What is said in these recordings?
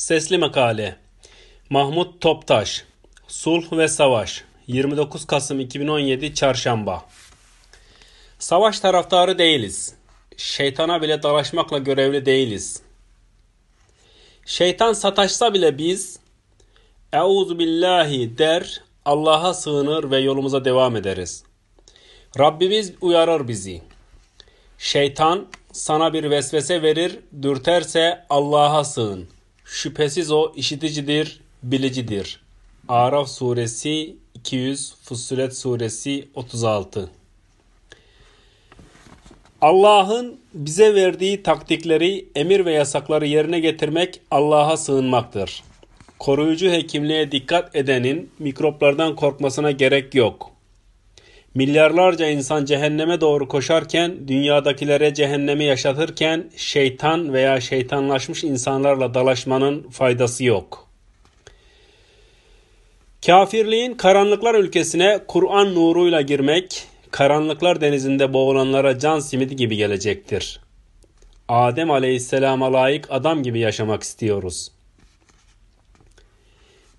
Sesli Makale Mahmut Toptaş Sulh ve Savaş 29 Kasım 2017 Çarşamba Savaş taraftarı değiliz. Şeytana bile dalaşmakla görevli değiliz. Şeytan sataşsa bile biz Euzu billahi der, Allah'a sığınır ve yolumuza devam ederiz. Rabbimiz uyarır bizi. Şeytan sana bir vesvese verir, dürterse Allah'a sığın. Şüphesiz o işiticidir, bilicidir. Araf suresi 200, Fussilet suresi 36. Allah'ın bize verdiği taktikleri, emir ve yasakları yerine getirmek Allah'a sığınmaktır. Koruyucu hekimliğe dikkat edenin mikroplardan korkmasına gerek yok. Milyarlarca insan cehenneme doğru koşarken, dünyadakilere cehennemi yaşatırken şeytan veya şeytanlaşmış insanlarla dalaşmanın faydası yok. Kafirliğin karanlıklar ülkesine Kur'an nuruyla girmek, karanlıklar denizinde boğulanlara can simidi gibi gelecektir. Adem aleyhisselama layık adam gibi yaşamak istiyoruz.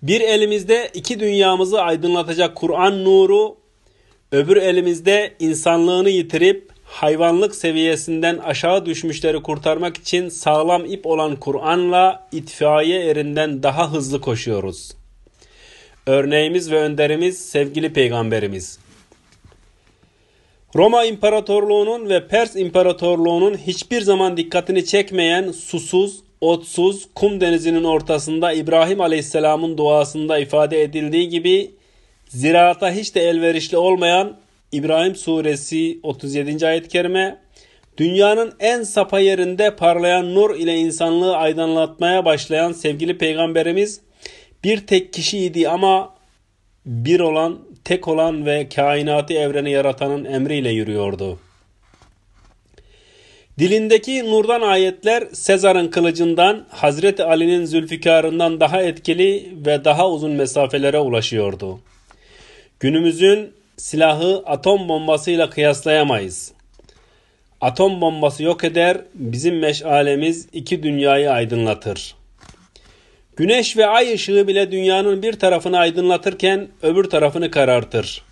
Bir elimizde iki dünyamızı aydınlatacak Kur'an nuru, öbür elimizde insanlığını yitirip hayvanlık seviyesinden aşağı düşmüşleri kurtarmak için sağlam ip olan Kur'an'la itfaiye erinden daha hızlı koşuyoruz. Örneğimiz ve önderimiz sevgili peygamberimiz. Roma İmparatorluğu'nun ve Pers İmparatorluğu'nun hiçbir zaman dikkatini çekmeyen susuz, otsuz kum denizinin ortasında İbrahim Aleyhisselam'ın duasında ifade edildiği gibi ziraata hiç de elverişli olmayan İbrahim suresi 37. ayet-i kerime dünyanın en sapa yerinde parlayan nur ile insanlığı aydınlatmaya başlayan sevgili peygamberimiz bir tek kişiydi ama bir olan, tek olan ve kainatı evreni yaratanın emriyle yürüyordu. Dilindeki nurdan ayetler Sezar'ın kılıcından, Hazreti Ali'nin zülfikarından daha etkili ve daha uzun mesafelere ulaşıyordu. Günümüzün silahı atom bombasıyla kıyaslayamayız. Atom bombası yok eder, bizim meşalemiz iki dünyayı aydınlatır. Güneş ve ay ışığı bile dünyanın bir tarafını aydınlatırken öbür tarafını karartır.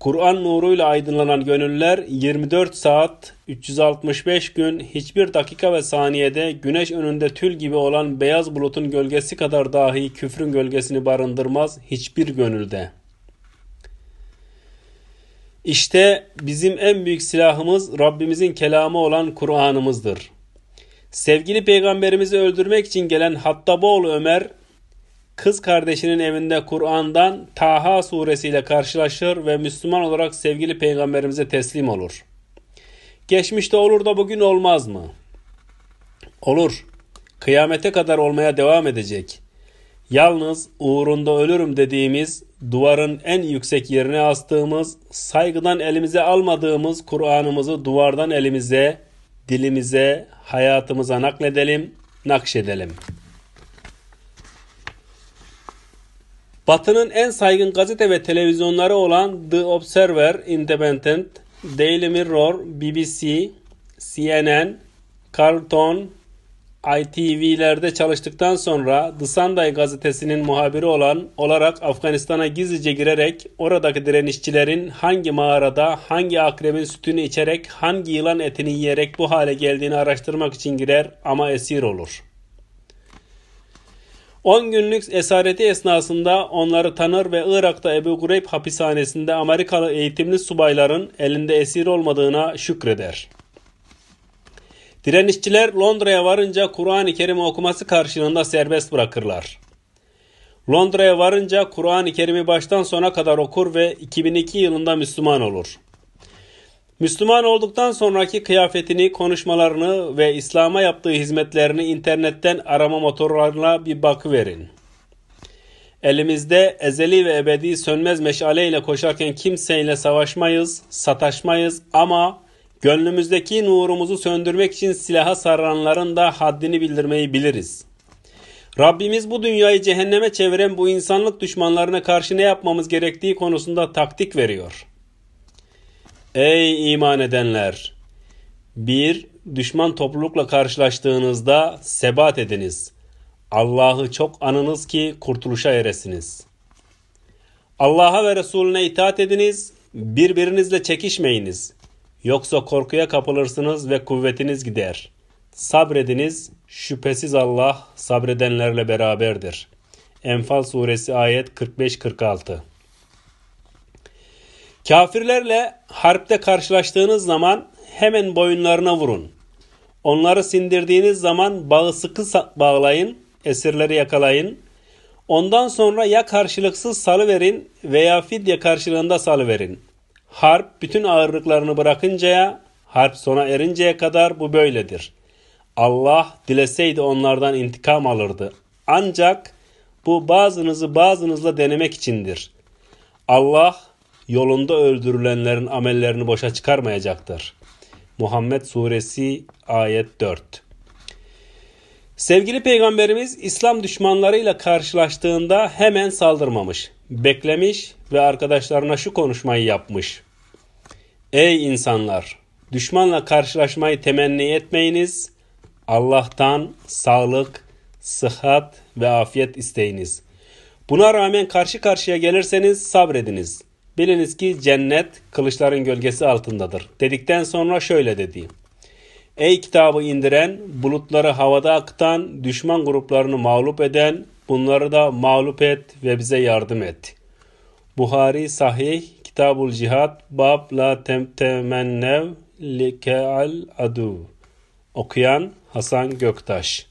Kur'an nuruyla aydınlanan gönüller 24 saat, 365 gün, hiçbir dakika ve saniyede güneş önünde tül gibi olan beyaz bulutun gölgesi kadar dahi küfrün gölgesini barındırmaz hiçbir gönülde. İşte bizim en büyük silahımız Rabbimizin kelamı olan Kur'an'ımızdır. Sevgili peygamberimizi öldürmek için gelen Hattaboğlu Ömer, kız kardeşinin evinde Kur'an'dan Taha suresiyle karşılaşır ve Müslüman olarak sevgili peygamberimize teslim olur. Geçmişte olur da bugün olmaz mı? Olur. Kıyamete kadar olmaya devam edecek. Yalnız uğrunda ölürüm dediğimiz, duvarın en yüksek yerine astığımız, saygıdan elimize almadığımız Kur'an'ımızı duvardan elimize, dilimize, hayatımıza nakledelim, nakşedelim. Batı'nın en saygın gazete ve televizyonları olan The Observer, Independent, Daily Mirror, BBC, CNN, Carlton, ITV'lerde çalıştıktan sonra The Sunday gazetesinin muhabiri olan olarak Afganistan'a gizlice girerek oradaki direnişçilerin hangi mağarada hangi akrebin sütünü içerek hangi yılan etini yiyerek bu hale geldiğini araştırmak için girer ama esir olur. 10 günlük esareti esnasında onları tanır ve Irak'ta Ebu Gureyb hapishanesinde Amerikalı eğitimli subayların elinde esir olmadığına şükreder. Direnişçiler Londra'ya varınca Kur'an-ı Kerim okuması karşılığında serbest bırakırlar. Londra'ya varınca Kur'an-ı Kerim'i baştan sona kadar okur ve 2002 yılında Müslüman olur. Müslüman olduktan sonraki kıyafetini, konuşmalarını ve İslam'a yaptığı hizmetlerini internetten arama motorlarına bir bakıverin. Elimizde ezeli ve ebedi sönmez meşale ile koşarken kimseyle savaşmayız, sataşmayız ama Gönlümüzdeki nurumuzu söndürmek için silaha sarılanların da haddini bildirmeyi biliriz. Rabbimiz bu dünyayı cehenneme çeviren bu insanlık düşmanlarına karşı ne yapmamız gerektiği konusunda taktik veriyor. Ey iman edenler! 1. Düşman toplulukla karşılaştığınızda sebat ediniz. Allah'ı çok anınız ki kurtuluşa eresiniz. Allah'a ve Resulüne itaat ediniz, birbirinizle çekişmeyiniz. Yoksa korkuya kapılırsınız ve kuvvetiniz gider. Sabrediniz, şüphesiz Allah sabredenlerle beraberdir. Enfal suresi ayet 45-46 Kafirlerle harpte karşılaştığınız zaman hemen boyunlarına vurun. Onları sindirdiğiniz zaman bağı sıkı bağlayın, esirleri yakalayın. Ondan sonra ya karşılıksız salı verin veya fidye karşılığında salı verin. Harp bütün ağırlıklarını bırakıncaya, harp sona erinceye kadar bu böyledir. Allah dileseydi onlardan intikam alırdı. Ancak bu bazınızı bazınızla denemek içindir. Allah yolunda öldürülenlerin amellerini boşa çıkarmayacaktır. Muhammed Suresi ayet 4 Sevgili Peygamberimiz İslam düşmanlarıyla karşılaştığında hemen saldırmamış, beklemiş ve arkadaşlarına şu konuşmayı yapmış. Ey insanlar! Düşmanla karşılaşmayı temenni etmeyiniz. Allah'tan sağlık, sıhhat ve afiyet isteyiniz. Buna rağmen karşı karşıya gelirseniz sabrediniz. Biliniz ki cennet kılıçların gölgesi altındadır. Dedikten sonra şöyle dedi. Ey kitabı indiren, bulutları havada akıtan, düşman gruplarını mağlup eden, bunları da mağlup et ve bize yardım et. Buhari Sahih Kitabul Cihad Bab la temtemennev like'al adu. Okuyan Hasan Göktaş